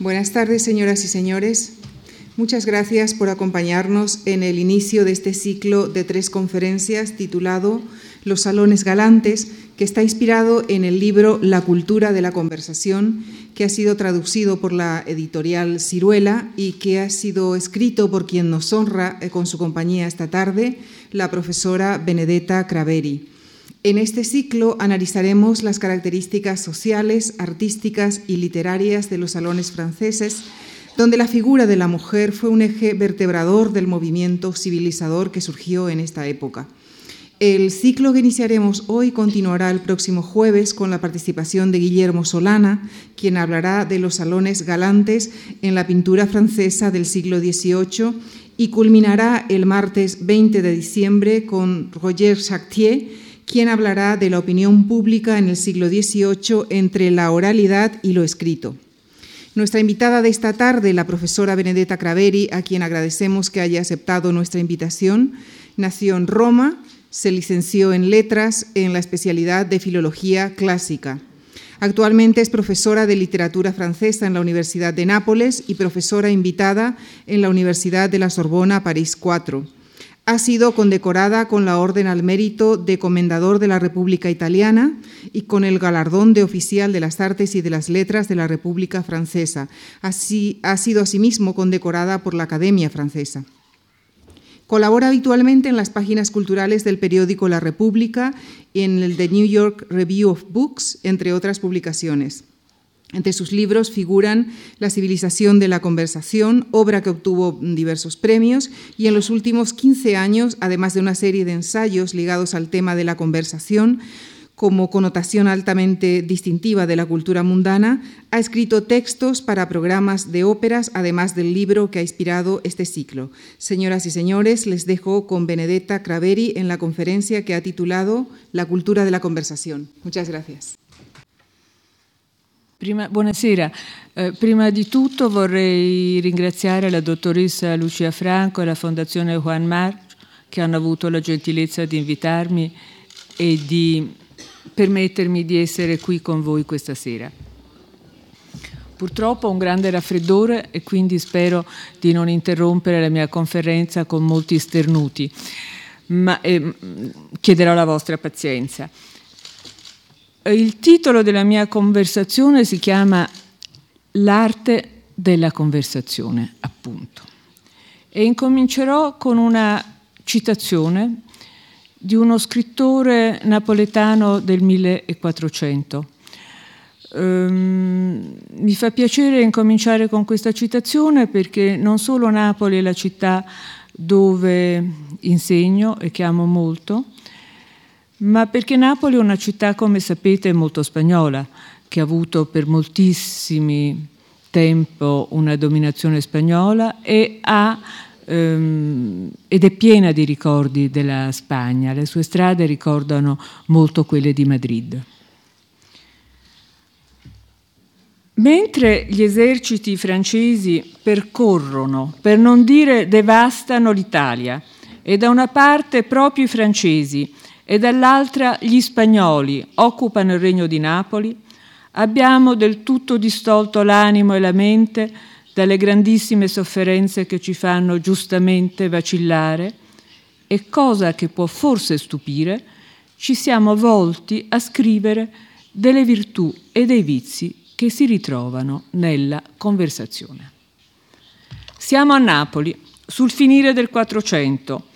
Buenas tardes, señoras y señores. Muchas gracias por acompañarnos en el inicio de este ciclo de tres conferencias titulado Los Salones Galantes, que está inspirado en el libro La cultura de la conversación, que ha sido traducido por la editorial Ciruela y que ha sido escrito por quien nos honra eh, con su compañía esta tarde, la profesora Benedetta Craveri. En este ciclo analizaremos las características sociales, artísticas y literarias de los salones franceses, donde la figura de la mujer fue un eje vertebrador del movimiento civilizador que surgió en esta época. El ciclo que iniciaremos hoy continuará el próximo jueves con la participación de Guillermo Solana, quien hablará de los salones galantes en la pintura francesa del siglo XVIII y culminará el martes 20 de diciembre con Roger Chartier, quien hablará de la opinión pública en el siglo XVIII entre la oralidad y lo escrito. Nuestra invitada de esta tarde, la profesora Benedetta Craveri, a quien agradecemos que haya aceptado nuestra invitación, nació en Roma, se licenció en letras en la especialidad de filología clásica. Actualmente es profesora de literatura francesa en la Universidad de Nápoles y profesora invitada en la Universidad de la Sorbona París IV. Ha sido condecorada con la Orden al Mérito de Comendador de la República Italiana y con el galardón de Oficial de las Artes y de las Letras de la República Francesa. Así, ha sido asimismo condecorada por la Academia Francesa. Colabora habitualmente en las páginas culturales del periódico La República y en el The New York Review of Books, entre otras publicaciones. Entre sus libros figuran La civilización de la conversación, obra que obtuvo diversos premios, y en los últimos 15 años, además de una serie de ensayos ligados al tema de la conversación, como connotación altamente distintiva de la cultura mundana, ha escrito textos para programas de óperas, además del libro que ha inspirado este ciclo. Señoras y señores, les dejo con Benedetta Craveri en la conferencia que ha titulado La cultura de la conversación. Muchas gracias. Prima, buonasera, eh, prima di tutto vorrei ringraziare la dottoressa Lucia Franco e la Fondazione Juan March che hanno avuto la gentilezza di invitarmi e di permettermi di essere qui con voi questa sera. Purtroppo ho un grande raffreddore e quindi spero di non interrompere la mia conferenza con molti sternuti, ma eh, chiederò la vostra pazienza. Il titolo della mia conversazione si chiama L'arte della conversazione, appunto. E incomincerò con una citazione di uno scrittore napoletano del 1400. Um, ehm, mi fa piacere incominciare con questa citazione perché non solo Napoli è la città dove insegno e che amo molto, ma perché Napoli è una città, come sapete, molto spagnola, che ha avuto per moltissimi tempo una dominazione spagnola e ha ehm, ed è piena di ricordi della Spagna. Le sue strade ricordano molto quelle di Madrid. Mentre gli eserciti francesi percorrono, per non dire devastano l'Italia, e da una parte proprio i francesi e dall'altra gli spagnoli occupano il regno di Napoli, abbiamo del tutto distolto l'animo e la mente dalle grandissime sofferenze che ci fanno giustamente vacillare. E, cosa che può forse stupire, ci siamo volti a scrivere delle virtù e dei vizi che si ritrovano nella conversazione. Siamo a Napoli, sul finire del Quattrocento,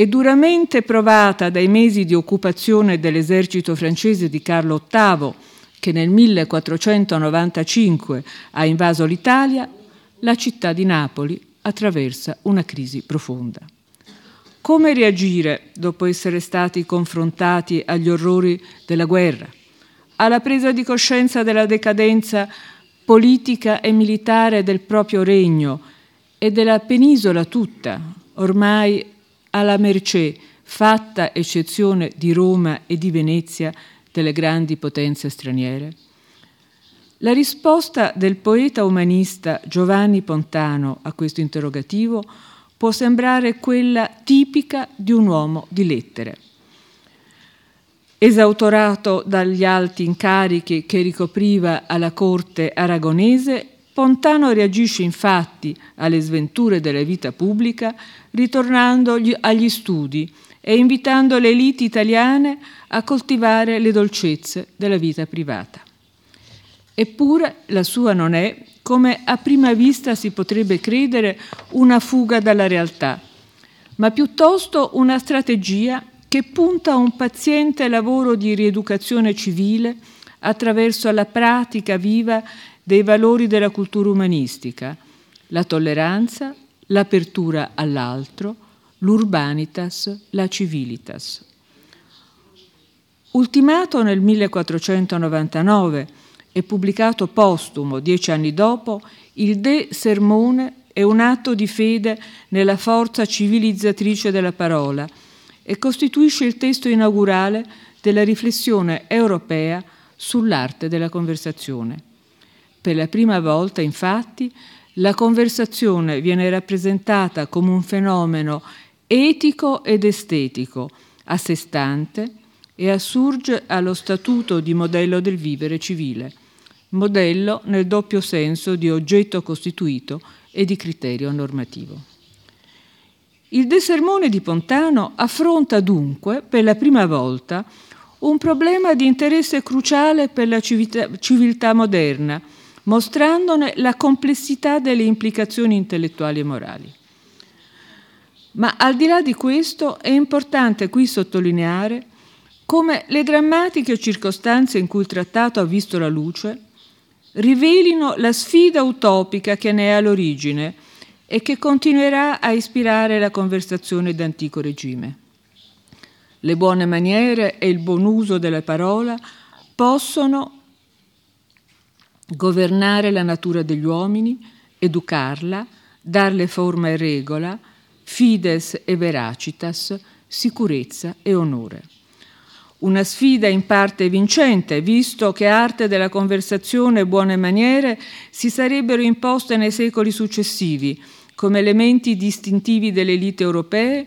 e duramente provata dai mesi di occupazione dell'esercito francese di Carlo VIII, che nel 1495 ha invaso l'Italia, la città di Napoli attraversa una crisi profonda. Come reagire dopo essere stati confrontati agli orrori della guerra, alla presa di coscienza della decadenza politica e militare del proprio regno e della penisola tutta, ormai alla mercé, fatta eccezione di Roma e di Venezia, delle grandi potenze straniere? La risposta del poeta umanista Giovanni Pontano a questo interrogativo può sembrare quella tipica di un uomo di lettere. Esautorato dagli alti incarichi che ricopriva alla corte aragonese, Pontano reagisce infatti alle sventure della vita pubblica ritornando agli studi e invitando le elite italiane a coltivare le dolcezze della vita privata. Eppure la sua non è, come a prima vista si potrebbe credere, una fuga dalla realtà, ma piuttosto una strategia che punta a un paziente lavoro di rieducazione civile attraverso la pratica viva dei valori della cultura umanistica, la tolleranza, l'apertura all'altro, l'urbanitas, la civilitas. Ultimato nel 1499 e pubblicato postumo dieci anni dopo, il De Sermone è un atto di fede nella forza civilizzatrice della parola e costituisce il testo inaugurale della riflessione europea sull'arte della conversazione. Per la prima volta, infatti, la conversazione viene rappresentata come un fenomeno etico ed estetico, a sé stante, e assurge allo statuto di modello del vivere civile, modello nel doppio senso di oggetto costituito e di criterio normativo. Il De Sermone di Pontano affronta dunque per la prima volta un problema di interesse cruciale per la civiltà, civiltà moderna, mostrandone la complessità delle implicazioni intellettuali e morali. Ma al di là di questo è importante qui sottolineare come le drammatiche circostanze in cui il trattato ha visto la luce rivelino la sfida utopica che ne è all'origine e che continuerà a ispirare la conversazione d'antico regime. Le buone maniere e il buon uso della parola possono governare la natura degli uomini, educarla, darle forma e regola, fides e veracitas, sicurezza e onore. Una sfida in parte vincente, visto che arte della conversazione e buone maniere si sarebbero imposte nei secoli successivi come elementi distintivi delle elite europee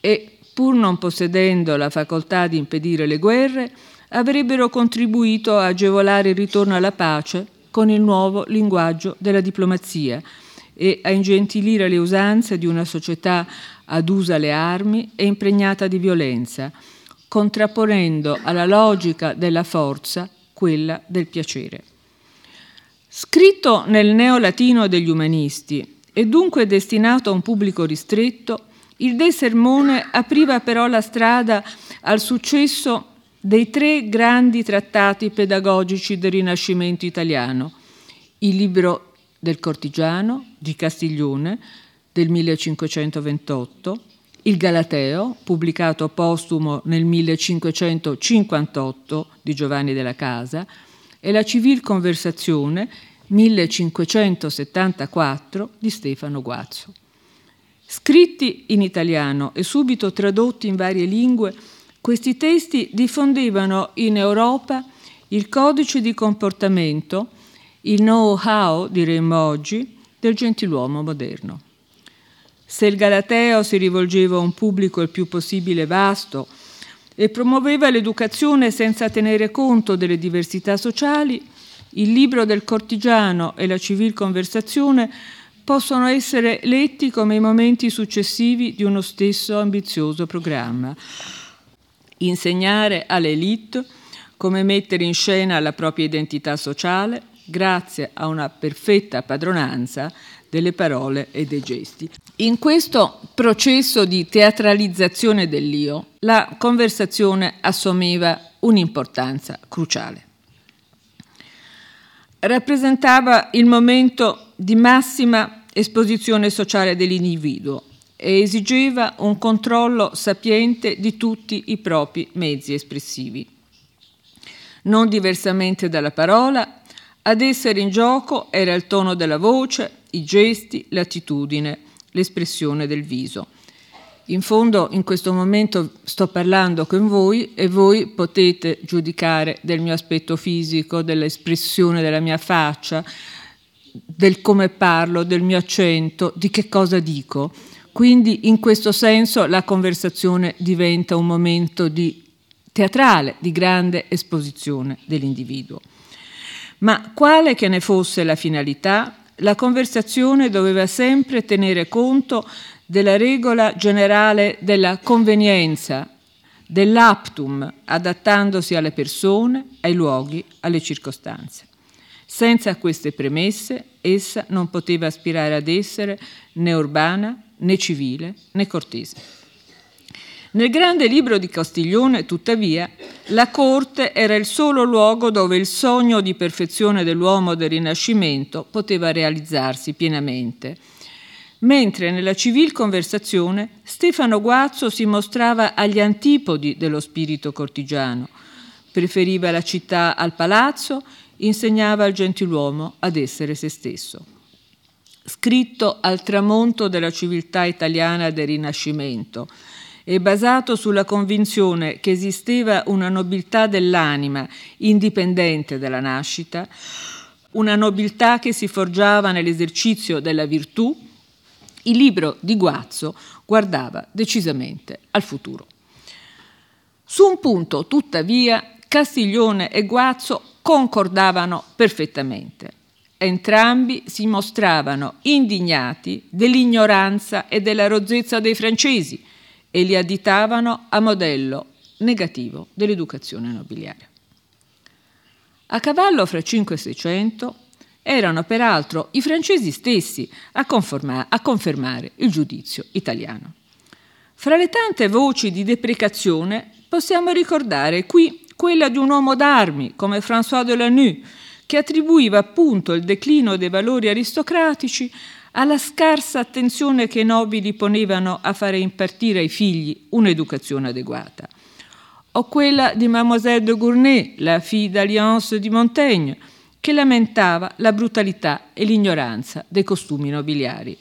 e, pur non possedendo la facoltà di impedire le guerre, avrebbero contribuito a agevolare il ritorno alla pace con il nuovo linguaggio della diplomazia e a ingentilire le usanze di una società adusa alle armi e impregnata di violenza contrapponendo alla logica della forza quella del piacere. Scritto nel neolatino degli umanisti e dunque destinato a un pubblico ristretto, il De Sermone apriva però la strada al successo dei tre grandi trattati pedagogici del Rinascimento italiano, il libro del Cortigiano di Castiglione del 1528, il Galateo, pubblicato postumo nel 1558 di Giovanni della Casa, e la Civil Conversazione 1574 di Stefano Guazzo. Scritti in italiano e subito tradotti in varie lingue, questi testi diffondevano in Europa il codice di comportamento, il know-how, diremmo oggi, del gentiluomo moderno. Se il Galateo si rivolgeva a un pubblico il più possibile vasto e promuoveva l'educazione senza tenere conto delle diversità sociali, il libro del cortigiano e la civil conversazione possono essere letti come i momenti successivi di uno stesso ambizioso programma. Insegnare all'elite come mettere in scena la propria identità sociale grazie a una perfetta padronanza delle parole e dei gesti. In questo processo di teatralizzazione dell'io, la conversazione assumeva un'importanza cruciale. Rappresentava il momento di massima esposizione sociale dell'individuo e esigeva un controllo sapiente di tutti i propri mezzi espressivi. Non diversamente dalla parola, ad essere in gioco era il tono della voce, i gesti, l'attitudine, l'espressione del viso. In fondo in questo momento sto parlando con voi e voi potete giudicare del mio aspetto fisico, dell'espressione della mia faccia, del come parlo, del mio accento, di che cosa dico. Quindi in questo senso la conversazione diventa un momento di teatrale, di grande esposizione dell'individuo. ma quale che ne fosse la finalità, la conversazione doveva sempre tenere conto della regola generale della convenienza, dell'aptum, adattandosi alle persone, ai luoghi, alle circostanze. Senza queste premesse, essa non poteva aspirare ad essere né urbana, né civile, né cortese. Nel grande libro di Castiglione, tuttavia, la corte era il solo luogo dove il sogno di perfezione dell'uomo del Rinascimento poteva realizzarsi pienamente. Mentre nella civil conversazione Stefano Guazzo si mostrava agli antipodi dello spirito cortigiano. Preferiva la città al palazzo, insegnava al gentiluomo ad essere se stesso. Scritto al tramonto della civiltà italiana del Rinascimento, e basato sulla convinzione che esisteva una nobiltà dell'anima indipendente dalla nascita, una nobiltà che si forgiava nell'esercizio della virtù, il libro di Guazzo guardava decisamente al futuro. Su un punto, tuttavia, Castiglione e Guazzo concordavano perfettamente. Entrambi si mostravano indignati dell'ignoranza e della rozzezza dei francesi, e li additavano a modello negativo dell'educazione nobiliare. A cavallo fra 5 e 600 erano peraltro i francesi stessi a, a confermare il giudizio italiano. Fra le tante voci di deprecazione possiamo ricordare qui quella di un uomo d'armi come François de Lanoux, che attribuiva appunto il declino dei valori aristocratici alla scarsa attenzione che i nobili ponevano a fare impartire ai figli un'educazione adeguata, o quella di Mademoiselle de Gournay, la fille d'Alliance di Montaigne, che lamentava la brutalità e l'ignoranza dei costumi nobiliari,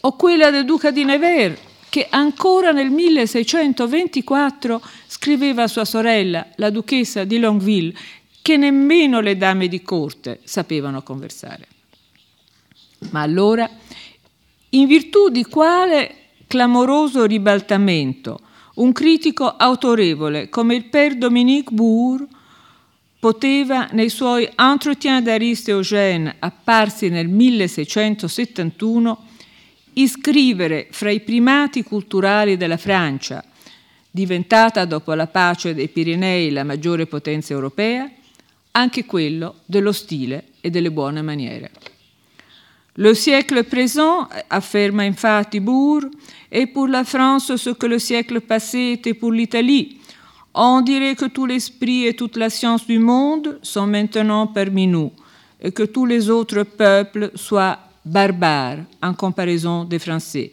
o quella del duca di Nevers, che ancora nel 1624 scriveva a sua sorella, la duchessa di Longueville, che nemmeno le dame di corte sapevano conversare. Ma allora, in virtù di quale clamoroso ribaltamento un critico autorevole come il Père Dominique Bourg poteva nei suoi Entretien d'Ariste Eugène apparsi nel 1671 iscrivere fra i primati culturali della Francia, diventata dopo la pace dei Pirenei la maggiore potenza europea, anche quello dello stile e delle buone maniere. Le siècle présent, afferma infatti Bourg, est pour la France ce que le siècle passé était pour l'Italie. On dirait que tout l'esprit et toute la science du monde sont maintenant parmi nous et que tous les autres peuples soient barbares en comparaison des Français.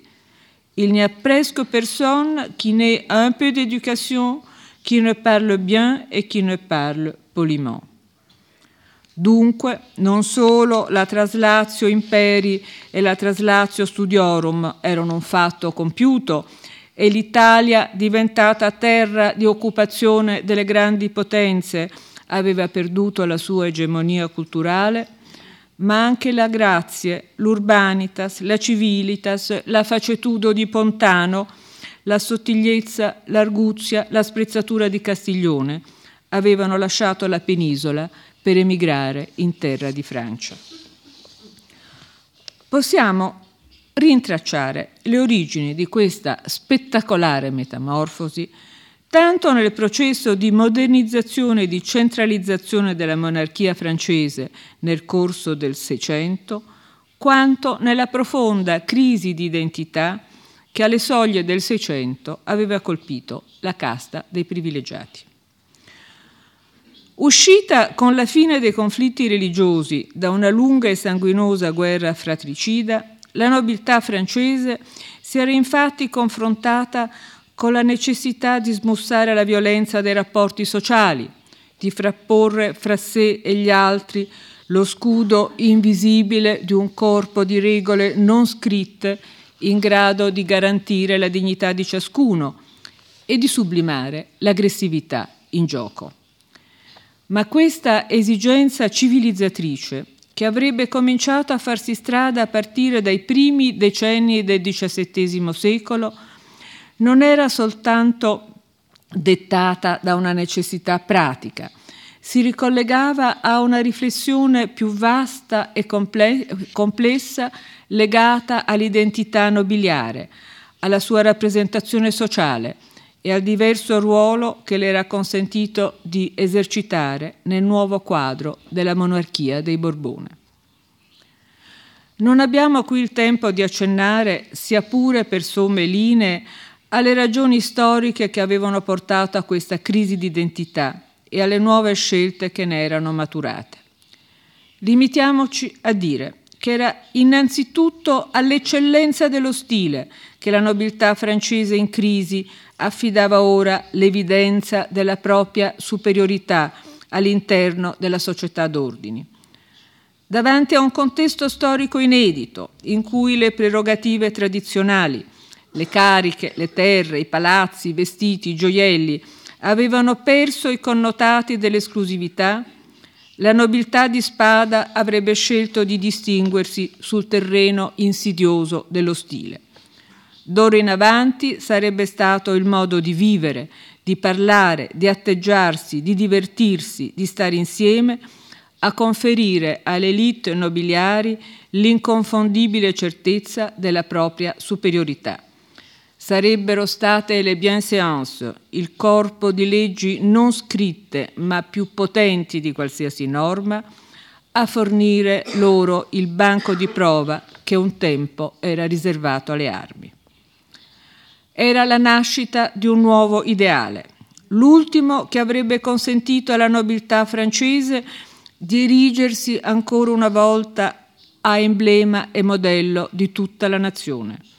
Il n'y a presque personne qui n'ait un peu d'éducation, qui ne parle bien et qui ne parle poliment. Dunque, non solo la traslatio imperi e la traslatio studiorum erano un fatto compiuto e l'Italia, diventata terra di occupazione delle grandi potenze, aveva perduto la sua egemonia culturale, ma anche la grazie, l'urbanitas, la civilitas, la facetudo di Pontano, la sottigliezza, l'arguzia, la sprezzatura di Castiglione avevano lasciato la penisola per emigrare in terra di Francia. Possiamo rintracciare le origini di questa spettacolare metamorfosi tanto nel processo di modernizzazione e di centralizzazione della monarchia francese nel corso del Seicento, quanto nella profonda crisi di identità che alle soglie del Seicento aveva colpito la casta dei privilegiati. Uscita con la fine dei conflitti religiosi da una lunga e sanguinosa guerra fratricida, la nobiltà francese si era infatti confrontata con la necessità di smussare la violenza dei rapporti sociali, di frapporre fra sé e gli altri lo scudo invisibile di un corpo di regole non scritte in grado di garantire la dignità di ciascuno e di sublimare l'aggressività in gioco. Ma questa esigenza civilizzatrice, che avrebbe cominciato a farsi strada a partire dai primi decenni del XVII secolo, non era soltanto dettata da una necessità pratica, si ricollegava a una riflessione più vasta e complessa legata all'identità nobiliare, alla sua rappresentazione sociale e al diverso ruolo che le era consentito di esercitare nel nuovo quadro della monarchia dei Borbone. Non abbiamo qui il tempo di accennare, sia pure per somme linee, alle ragioni storiche che avevano portato a questa crisi di identità e alle nuove scelte che ne erano maturate. Limitiamoci a dire che era innanzitutto all'eccellenza dello stile che la nobiltà francese in crisi affidava ora l'evidenza della propria superiorità all'interno della società d'ordini davanti a un contesto storico inedito, in cui le prerogative tradizionali, le cariche, le terre, i palazzi, i vestiti, i gioielli, avevano perso i connotati dell'esclusività, la nobiltà di spada avrebbe scelto di distinguersi sul terreno insidioso dello stile. D'ora in avanti sarebbe stato il modo di vivere, di parlare, di atteggiarsi, di divertirsi, di stare insieme, a conferire alle elite nobiliari l'inconfondibile certezza della propria superiorità. Sarebbero state le bienséances, il corpo di leggi non scritte ma più potenti di qualsiasi norma, a fornire loro il banco di prova che un tempo era riservato alle armi. Era la nascita di un nuovo ideale, l'ultimo che avrebbe consentito alla nobiltà francese dirigersi ancora una volta a emblema e modello di tutta la nazione.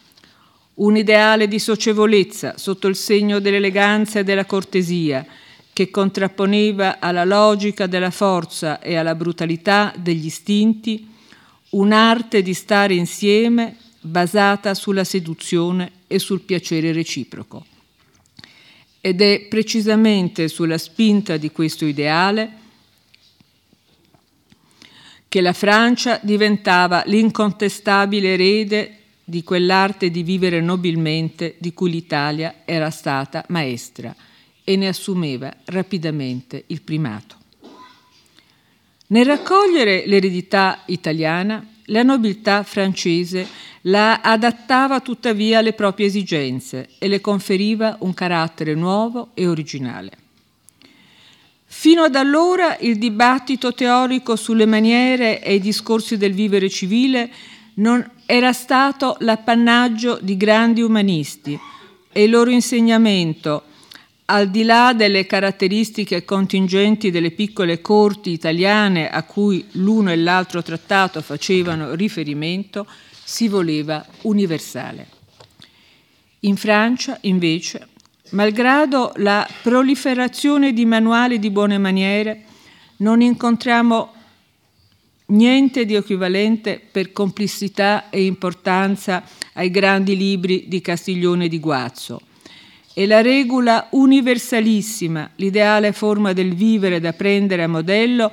Un ideale di socievolezza sotto il segno dell'eleganza e della cortesia, che contrapponeva alla logica della forza e alla brutalità degli istinti un'arte di stare insieme basata sulla seduzione e sul piacere reciproco. Ed è precisamente sulla spinta di questo ideale che la Francia diventava l'incontestabile erede di quell'arte di vivere nobilmente di cui l'Italia era stata maestra e ne assumeva rapidamente il primato. Nel raccogliere l'eredità italiana, la nobiltà francese la adattava tuttavia alle proprie esigenze e le conferiva un carattere nuovo e originale. Fino ad allora il dibattito teorico sulle maniere e i discorsi del vivere civile non era stato l'appannaggio di grandi umanisti e il loro insegnamento, al di là delle caratteristiche contingenti delle piccole corti italiane a cui l'uno e l'altro trattato facevano riferimento, si voleva universale. In Francia, invece, Malgrado la proliferazione di manuali di buone maniere, non incontriamo niente di equivalente per complessità e importanza ai grandi libri di Castiglione di Guazzo. E la regola universalissima, l'ideale forma del vivere da prendere a modello,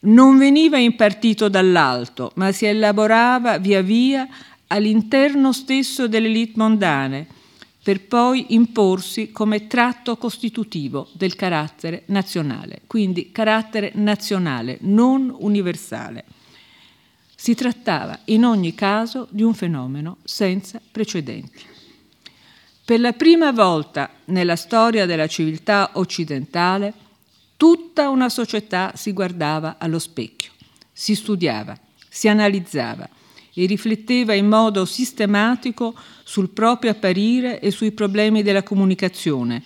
non veniva impartito dall'alto, ma si elaborava via via all'interno stesso delle elite mondane per poi imporsi come tratto costitutivo del carattere nazionale, quindi carattere nazionale, non universale. Si trattava in ogni caso di un fenomeno senza precedenti. Per la prima volta nella storia della civiltà occidentale, tutta una società si guardava allo specchio, si studiava, si analizzava e rifletteva in modo sistematico sul proprio apparire e sui problemi della comunicazione,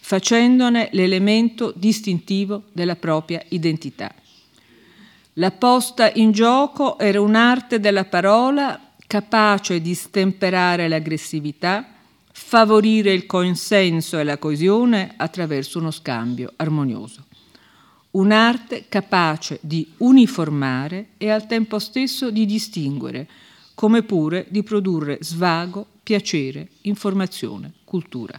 facendone l'elemento distintivo della propria identità. La posta in gioco era un'arte della parola capace di stemperare l'aggressività, favorire il consenso e la coesione attraverso uno scambio armonioso un'arte capace di uniformare e al tempo stesso di distinguere, come pure di produrre svago, piacere, informazione, cultura.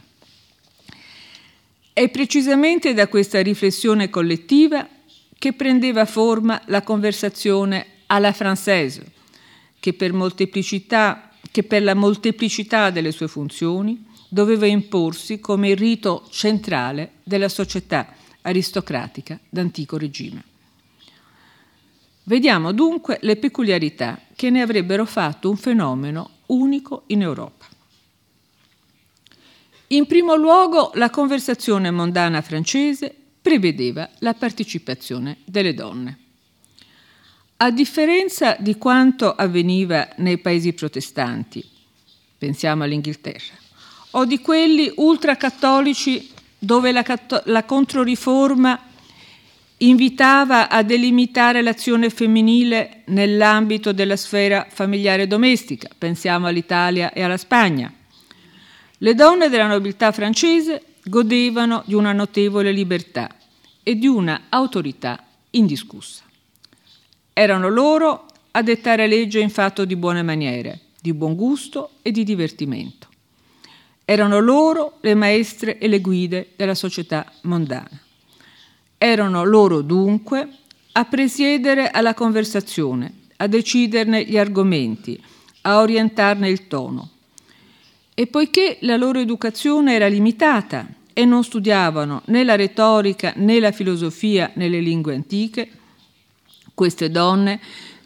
È precisamente da questa riflessione collettiva che prendeva forma la conversazione alla française, che per, che per la molteplicità delle sue funzioni doveva imporsi come il rito centrale della società aristocratica d'antico regime. Vediamo dunque le peculiarità che ne avrebbero fatto un fenomeno unico in Europa. In primo luogo, la conversazione mondana francese prevedeva la partecipazione delle donne. A differenza di quanto avveniva nei paesi protestanti, pensiamo all'Inghilterra, o di quelli ultracattolici dove la, catto- la controriforma invitava a delimitare l'azione femminile nell'ambito della sfera familiare domestica, pensiamo all'Italia e alla Spagna. Le donne della nobiltà francese godevano di una notevole libertà e di una autorità indiscussa. Erano loro a dettare legge in fatto di buone maniere, di buon gusto e di divertimento. Erano loro le maestre e le guide della società mondana. Erano loro dunque a presiedere alla conversazione, a deciderne gli argomenti, a orientarne il tono. E poiché la loro educazione era limitata e non studiavano né la retorica né la filosofia né le lingue antiche, queste donne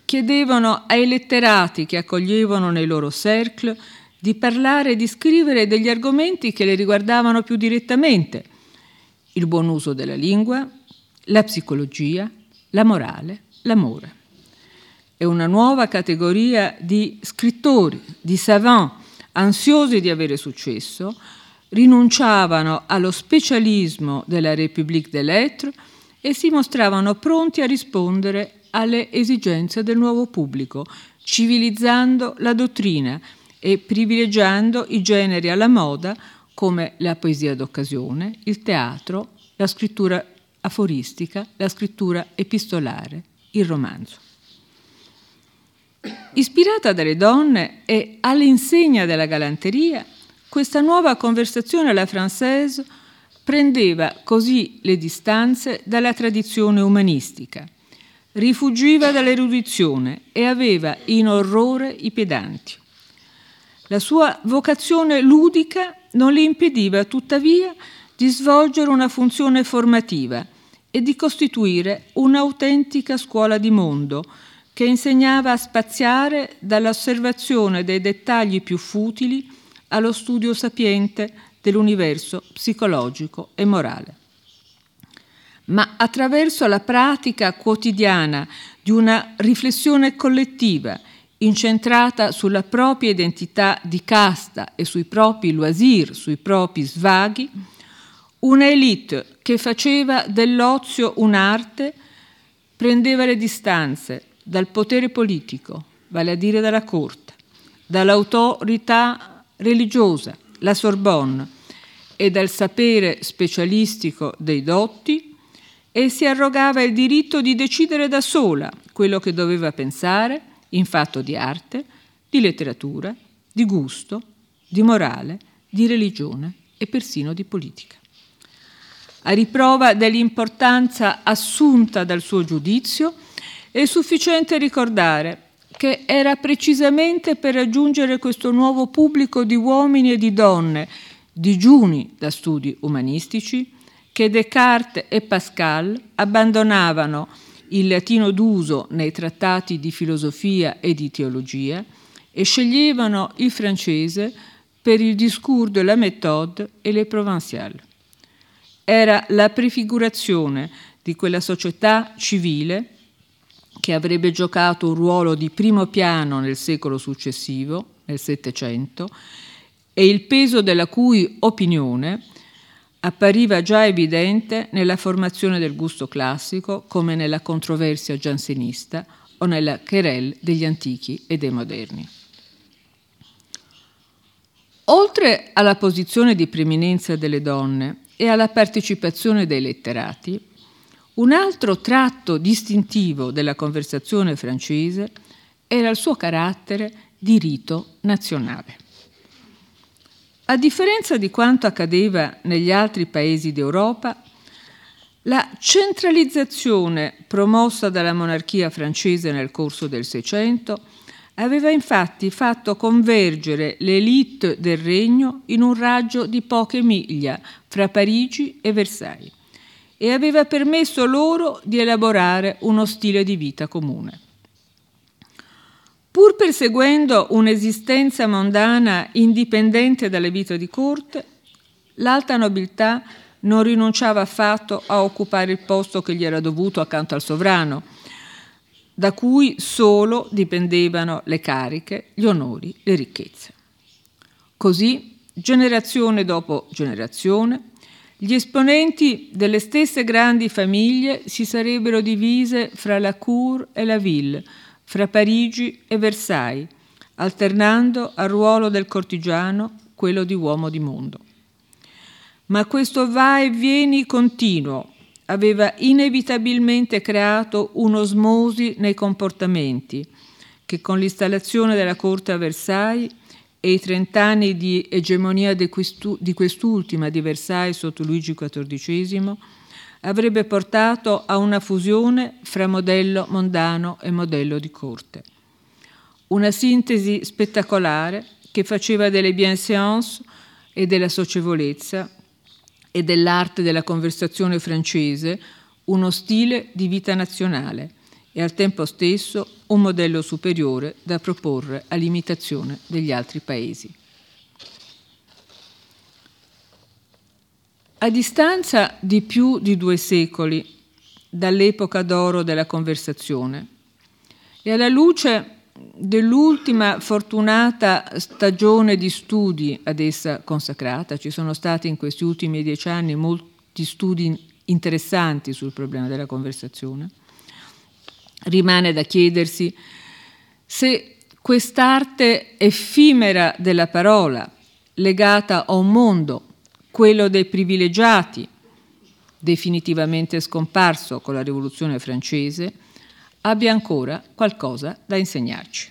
chiedevano ai letterati che accoglievano nei loro cercle di parlare e di scrivere degli argomenti che le riguardavano più direttamente, il buon uso della lingua, la psicologia, la morale, l'amore. È una nuova categoria di scrittori, di savant, ansiosi di avere successo, rinunciavano allo specialismo della République des Lettres e si mostravano pronti a rispondere alle esigenze del nuovo pubblico, civilizzando la dottrina e privilegiando i generi alla moda come la poesia d'occasione, il teatro, la scrittura aforistica, la scrittura epistolare, il romanzo. Ispirata dalle donne e all'insegna della galanteria, questa nuova conversazione alla française prendeva così le distanze dalla tradizione umanistica, rifugiva dall'erudizione e aveva in orrore i pedanti. La sua vocazione ludica non le impediva tuttavia di svolgere una funzione formativa e di costituire un'autentica scuola di mondo che insegnava a spaziare dall'osservazione dei dettagli più futili allo studio sapiente dell'universo psicologico e morale. Ma attraverso la pratica quotidiana di una riflessione collettiva incentrata sulla propria identità di casta e sui propri loisir, sui propri svaghi, una elite che faceva dell'ozio un'arte prendeva le distanze dal potere politico, vale a dire dalla corte, dall'autorità religiosa, la Sorbonne, e dal sapere specialistico dei dotti, e si arrogava il diritto di decidere da sola quello che doveva pensare in fatto di arte, di letteratura, di gusto, di morale, di religione e persino di politica. A riprova dell'importanza assunta dal suo giudizio, è sufficiente ricordare che era precisamente per raggiungere questo nuovo pubblico di uomini e di donne digiuni da studi umanistici che Descartes e Pascal abbandonavano il latino d'uso nei trattati di filosofia e di teologia e sceglievano il francese per il discours de la méthode e le provinciales. Era la prefigurazione di quella società civile che avrebbe giocato un ruolo di primo piano nel secolo successivo, nel Settecento, e il peso della cui opinione appariva già evidente nella formazione del gusto classico come nella controversia giansenista o nella querelle degli antichi e dei moderni. Oltre alla posizione di preminenza delle donne e alla partecipazione dei letterati, un altro tratto distintivo della conversazione francese era il suo carattere di rito nazionale. A differenza di quanto accadeva negli altri paesi d'Europa, la centralizzazione promossa dalla monarchia francese nel corso del Seicento aveva infatti fatto convergere l'élite del regno in un raggio di poche miglia fra Parigi e Versailles. E aveva permesso loro di elaborare uno stile di vita comune. Pur perseguendo un'esistenza mondana indipendente dalle vite di corte, l'alta nobiltà non rinunciava affatto a occupare il posto che gli era dovuto accanto al sovrano, da cui solo dipendevano le cariche, gli onori, le ricchezze. Così, generazione dopo generazione, gli esponenti delle stesse grandi famiglie si sarebbero divise fra la Cour e la Ville, fra Parigi e Versailles, alternando al ruolo del cortigiano quello di uomo di mondo. Ma questo va e vieni continuo aveva inevitabilmente creato un'osmosi nei comportamenti che con l'installazione della corte a Versailles e i trent'anni di egemonia di, quest'ultima di Versailles sotto Luigi XIV avrebbe portato a una fusione fra modello mondano e modello di corte. Una sintesi spettacolare che faceva delle bienséances e della socievolezza e dell'arte della conversazione francese uno stile di vita nazionale e al tempo stesso un modello superiore da proporre all'imitazione degli altri paesi. A distanza di più di due secoli dall'epoca d'oro della conversazione e alla luce dell'ultima fortunata stagione di studi ad essa consacrata, ci sono stati in questi ultimi dieci anni molti studi interessanti sul problema della conversazione, rimane da chiedersi se quest'arte effimera della parola, legata a un mondo quello dei privilegiati, definitivamente scomparso con la rivoluzione francese, abbia ancora qualcosa da insegnarci.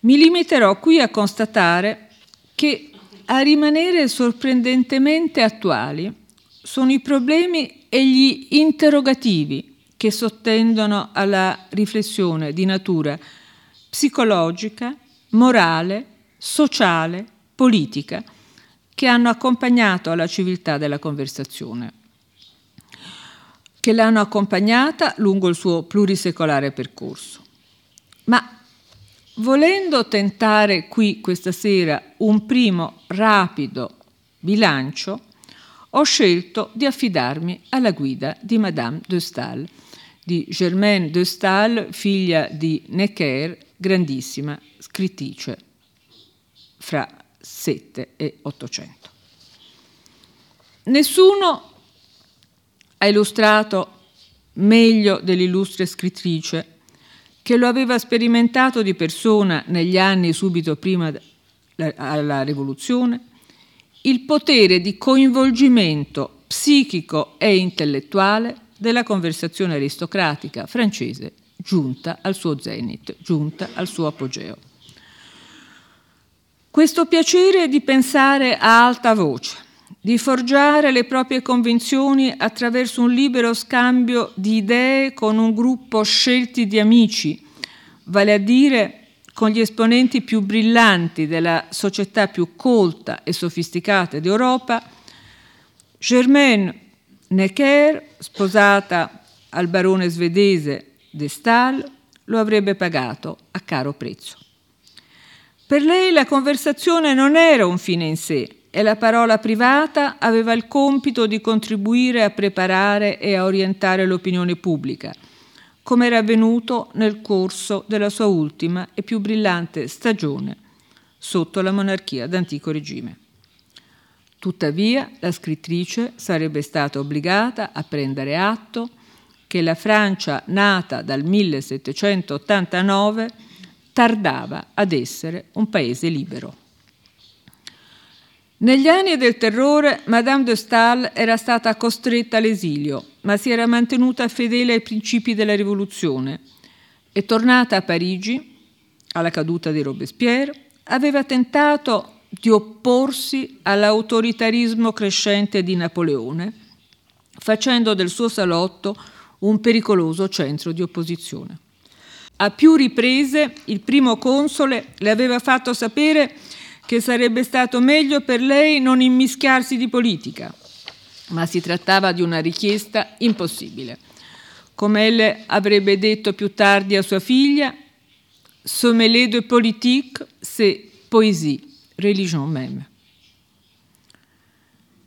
Mi limiterò qui a constatare che a rimanere sorprendentemente attuali sono i problemi e gli interrogativi che sottendono alla riflessione di natura psicologica, morale, sociale, politica, che hanno accompagnato la civiltà della conversazione, che l'hanno accompagnata lungo il suo plurisecolare percorso. Ma volendo tentare qui questa sera un primo rapido bilancio, ho scelto di affidarmi alla guida di Madame de Stael, di Germaine de Stael, figlia di Necker, grandissima scrittrice fra 7 e 800. Nessuno ha illustrato meglio dell'illustre scrittrice che lo aveva sperimentato di persona negli anni subito prima della rivoluzione, il potere di coinvolgimento psichico e intellettuale della conversazione aristocratica francese giunta al suo zenit, giunta al suo apogeo. Questo piacere di pensare a alta voce, di forgiare le proprie convinzioni attraverso un libero scambio di idee con un gruppo scelti di amici, vale a dire con gli esponenti più brillanti della società più colta e sofisticata d'Europa, Germaine Necker, sposata al barone svedese de Stael, lo avrebbe pagato a caro prezzo. Per lei la conversazione non era un fine in sé e la parola privata aveva il compito di contribuire a preparare e a orientare l'opinione pubblica, come era avvenuto nel corso della sua ultima e più brillante stagione sotto la monarchia d'antico regime. Tuttavia, la scrittrice sarebbe stata obbligata a prendere atto che la Francia nata dal 1789 tardava ad essere un paese libero. Negli anni del terrore, Madame de Stael era stata costretta all'esilio, ma si era mantenuta fedele ai principi della rivoluzione e tornata a Parigi, alla caduta di Robespierre, aveva tentato di opporsi all'autoritarismo crescente di Napoleone, facendo del suo salotto un pericoloso centro di opposizione. A più riprese il primo console le aveva fatto sapere che sarebbe stato meglio per lei non immischiarsi di politica, ma si trattava di una richiesta impossibile. Come elle avrebbe detto più tardi a sua figlia, sommelier de politique, c'est poésie, religion même.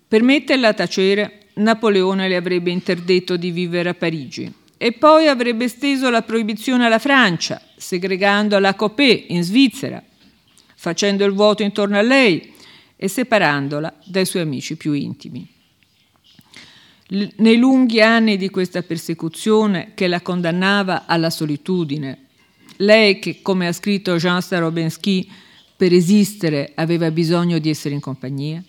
Per metterla a tacere, Napoleone le avrebbe interdetto di vivere a Parigi e poi avrebbe steso la proibizione alla Francia, segregando la Copé in Svizzera, facendo il vuoto intorno a lei e separandola dai suoi amici più intimi. L- nei lunghi anni di questa persecuzione che la condannava alla solitudine, lei che, come ha scritto Jean Starobensky, per esistere aveva bisogno di essere in compagnia,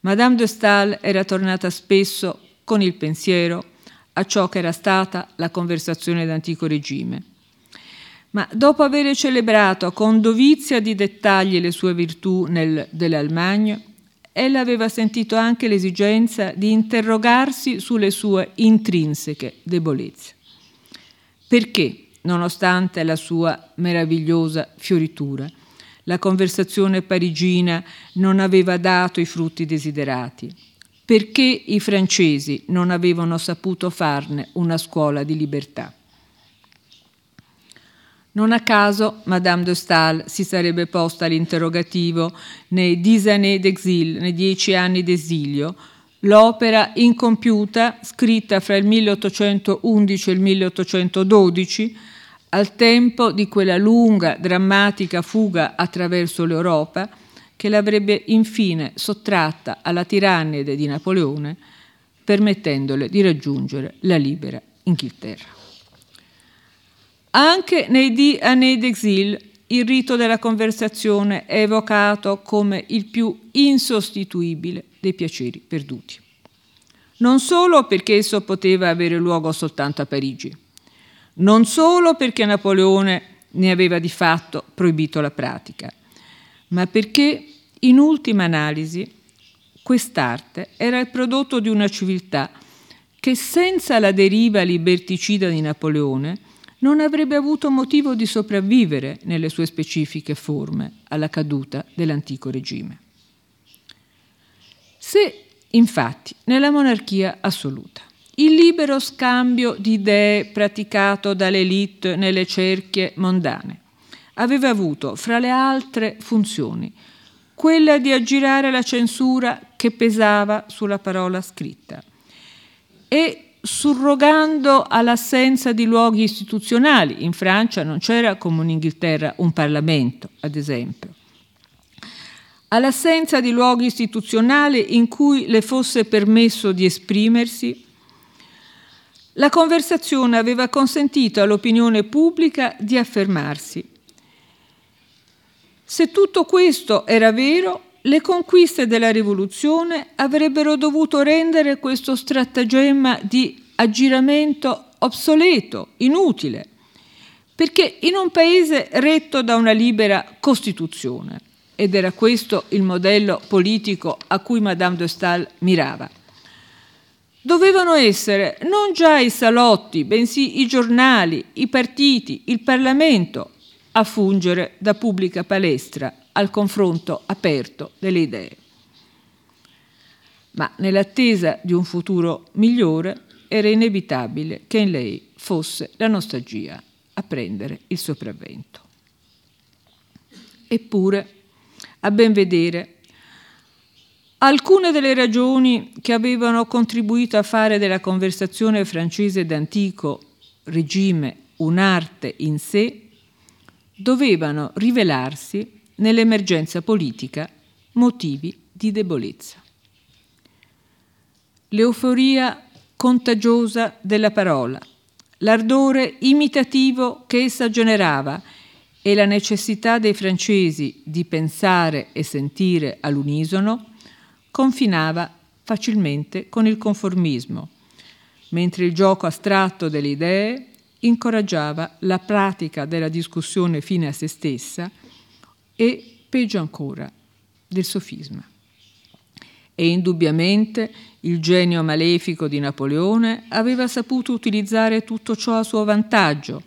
Madame de Stael era tornata spesso con il pensiero a ciò che era stata la conversazione d'antico regime. Ma dopo aver celebrato con dovizia di dettagli le sue virtù nel dell'Almagno, ella aveva sentito anche l'esigenza di interrogarsi sulle sue intrinseche debolezze. Perché, nonostante la sua meravigliosa fioritura, la conversazione parigina non aveva dato i frutti desiderati? Perché i francesi non avevano saputo farne una scuola di libertà? Non a caso Madame de Stael si sarebbe posta l'interrogativo nei Dix années d'exil, nei dieci anni d'esilio, l'opera incompiuta, scritta fra il 1811 e il 1812, al tempo di quella lunga, drammatica fuga attraverso l'Europa, che l'avrebbe infine sottratta alla tirannide di Napoleone, permettendole di raggiungere la libera Inghilterra. Anche nei Dix années d'exil il rito della conversazione è evocato come il più insostituibile dei piaceri perduti. Non solo perché esso poteva avere luogo soltanto a Parigi, non solo perché Napoleone ne aveva di fatto proibito la pratica, ma perché in ultima analisi quest'arte era il prodotto di una civiltà che senza la deriva liberticida di Napoleone non avrebbe avuto motivo di sopravvivere nelle sue specifiche forme alla caduta dell'antico regime. Se infatti nella monarchia assoluta il libero scambio di idee praticato dall'elite nelle cerchie mondane aveva avuto, fra le altre funzioni, quella di aggirare la censura che pesava sulla parola scritta e surrogando all'assenza di luoghi istituzionali. In Francia non c'era come in Inghilterra un Parlamento, ad esempio. All'assenza di luoghi istituzionali in cui le fosse permesso di esprimersi, la conversazione aveva consentito all'opinione pubblica di affermarsi. Se tutto questo era vero, le conquiste della rivoluzione avrebbero dovuto rendere questo stratagemma di aggiramento obsoleto, inutile, perché in un paese retto da una libera Costituzione, ed era questo il modello politico a cui Madame de Stael mirava, dovevano essere non già i salotti, bensì i giornali, i partiti, il Parlamento a fungere da pubblica palestra al confronto aperto delle idee. Ma nell'attesa di un futuro migliore era inevitabile che in lei fosse la nostalgia a prendere il sopravvento. Eppure, a ben vedere, alcune delle ragioni che avevano contribuito a fare della conversazione francese d'antico regime un'arte in sé dovevano rivelarsi nell'emergenza politica motivi di debolezza. L'euforia contagiosa della parola, l'ardore imitativo che essa generava e la necessità dei francesi di pensare e sentire all'unisono confinava facilmente con il conformismo, mentre il gioco astratto delle idee incoraggiava la pratica della discussione fine a se stessa e, peggio ancora, del sofisma. E indubbiamente il genio malefico di Napoleone aveva saputo utilizzare tutto ciò a suo vantaggio,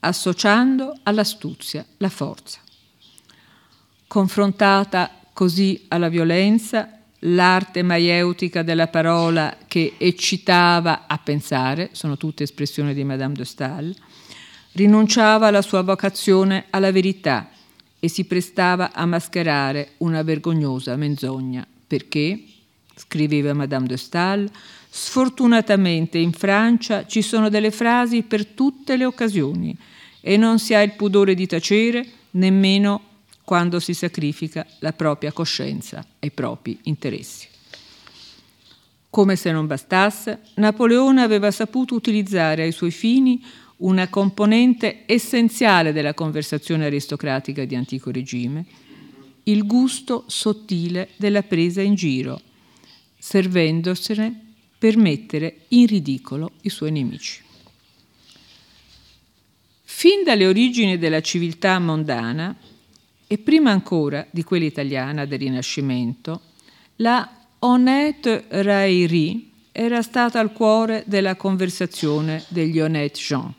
associando all'astuzia la forza. Confrontata così alla violenza, l'arte maieutica della parola che eccitava a pensare, sono tutte espressioni di Madame de Stael, rinunciava alla sua vocazione alla verità e si prestava a mascherare una vergognosa menzogna, perché, scriveva Madame de Stael, sfortunatamente in Francia ci sono delle frasi per tutte le occasioni e non si ha il pudore di tacere nemmeno quando si sacrifica la propria coscienza ai propri interessi. Come se non bastasse, Napoleone aveva saputo utilizzare ai suoi fini una componente essenziale della conversazione aristocratica di antico regime, il gusto sottile della presa in giro, servendosene per mettere in ridicolo i suoi nemici. Fin dalle origini della civiltà mondana, e prima ancora di quella italiana del Rinascimento, la honnête raillerie era stata al cuore della conversazione degli honnêtes gens.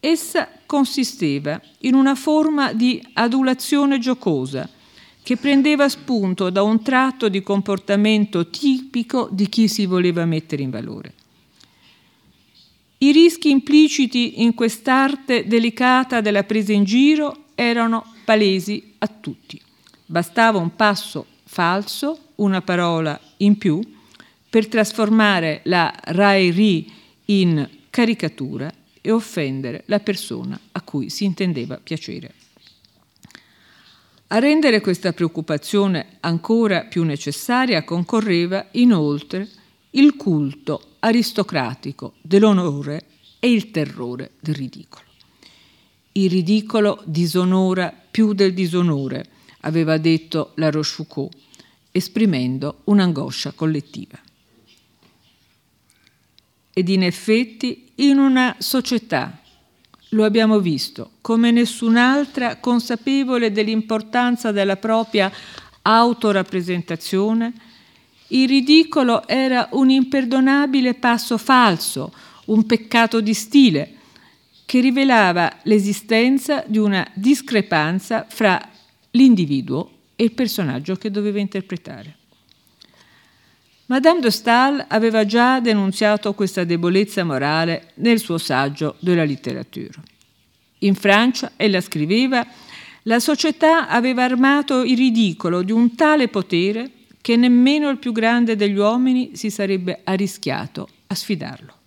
Essa consisteva in una forma di adulazione giocosa che prendeva spunto da un tratto di comportamento tipico di chi si voleva mettere in valore. I rischi impliciti in quest'arte delicata della presa in giro erano palesi a tutti. Bastava un passo falso, una parola in più, per trasformare la raillerie in caricatura e offendere la persona a cui si intendeva piacere. A rendere questa preoccupazione ancora più necessaria concorreva inoltre il culto aristocratico dell'onore e il terrore del ridicolo. Il ridicolo disonora più del disonore, aveva detto la Rochefoucauld, esprimendo un'angoscia collettiva. Ed in effetti in una società, lo abbiamo visto, come nessun'altra consapevole dell'importanza della propria autorappresentazione, il ridicolo era un imperdonabile passo falso, un peccato di stile, che rivelava l'esistenza di una discrepanza fra l'individuo e il personaggio che doveva interpretare. Madame de Stael aveva già denunziato questa debolezza morale nel suo saggio della letteratura. In Francia, ella scriveva, la società aveva armato il ridicolo di un tale potere che nemmeno il più grande degli uomini si sarebbe arrischiato a sfidarlo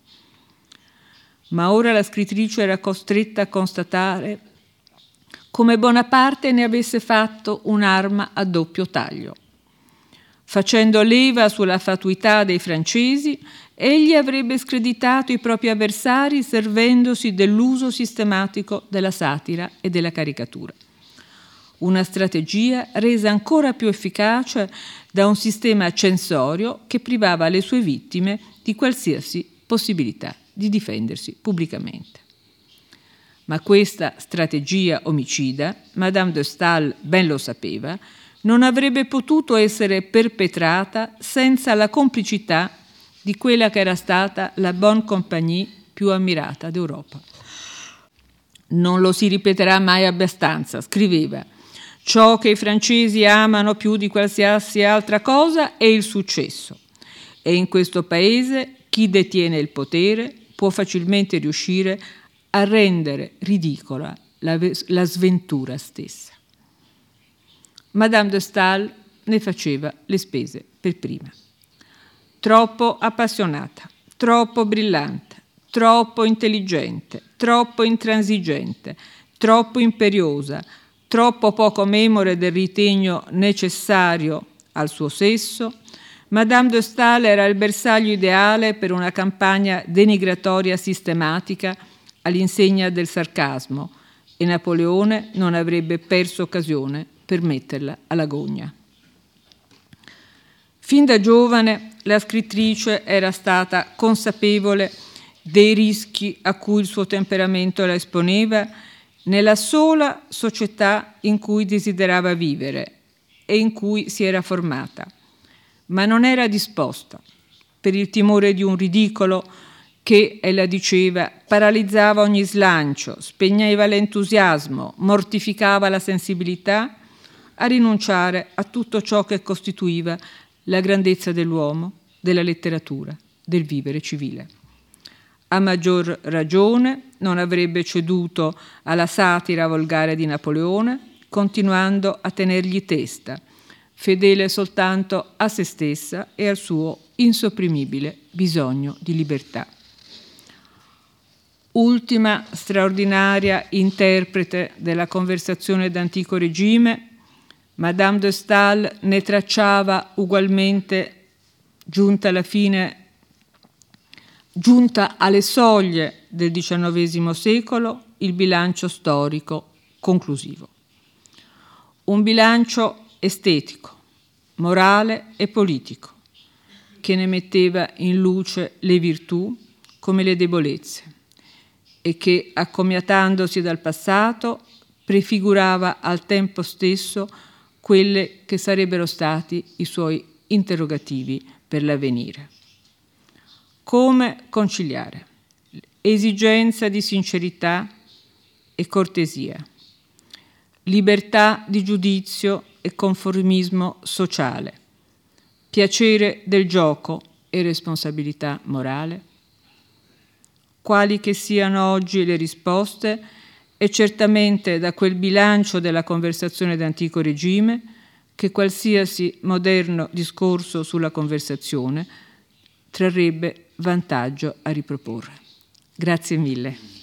ma ora la scrittrice era costretta a constatare come Bonaparte ne avesse fatto un'arma a doppio taglio. Facendo leva sulla fatuità dei francesi, egli avrebbe screditato i propri avversari servendosi dell'uso sistematico della satira e della caricatura. Una strategia resa ancora più efficace da un sistema censorio che privava le sue vittime di qualsiasi possibilità di difendersi pubblicamente. Ma questa strategia omicida, Madame de Stael ben lo sapeva, non avrebbe potuto essere perpetrata senza la complicità di quella che era stata la Bonne Compagnie più ammirata d'Europa. Non lo si ripeterà mai abbastanza, scriveva. Ciò che i francesi amano più di qualsiasi altra cosa è il successo. E in questo paese chi detiene il potere può facilmente riuscire a rendere ridicola la, la sventura stessa. Madame de Stael ne faceva le spese per prima. Troppo appassionata, troppo brillante, troppo intelligente, troppo intransigente, troppo imperiosa, troppo poco memore del ritegno necessario al suo sesso, Madame de Stael era il bersaglio ideale per una campagna denigratoria sistematica all'insegna del sarcasmo e Napoleone non avrebbe perso occasione per metterla alla gogna. Fin da giovane la scrittrice era stata consapevole dei rischi a cui il suo temperamento la esponeva nella sola società in cui desiderava vivere e in cui si era formata ma non era disposta per il timore di un ridicolo che, ella diceva, paralizzava ogni slancio, spegneva l'entusiasmo, mortificava la sensibilità, a rinunciare a tutto ciò che costituiva la grandezza dell'uomo, della letteratura, del vivere civile. A maggior ragione non avrebbe ceduto alla satira volgare di Napoleone, continuando a tenergli testa, fedele soltanto a se stessa e al suo insopprimibile bisogno di libertà. Ultima straordinaria interprete della conversazione d'antico regime, Madame de Stael ne tracciava ugualmente, giunta alla fine, giunta alle soglie del XIX secolo, il bilancio storico conclusivo. Un bilancio estetico, morale e politico, che ne metteva in luce le virtù come le debolezze e che, accomiatandosi dal passato, prefigurava al tempo stesso quelle che sarebbero stati i suoi interrogativi per l'avvenire. Come conciliare esigenza di sincerità e cortesia, libertà di giudizio e conformismo sociale, piacere del gioco e responsabilità morale? Quali che siano oggi le risposte, è certamente da quel bilancio della conversazione d'antico regime che qualsiasi moderno discorso sulla conversazione trarrebbe vantaggio a riproporre. Grazie mille.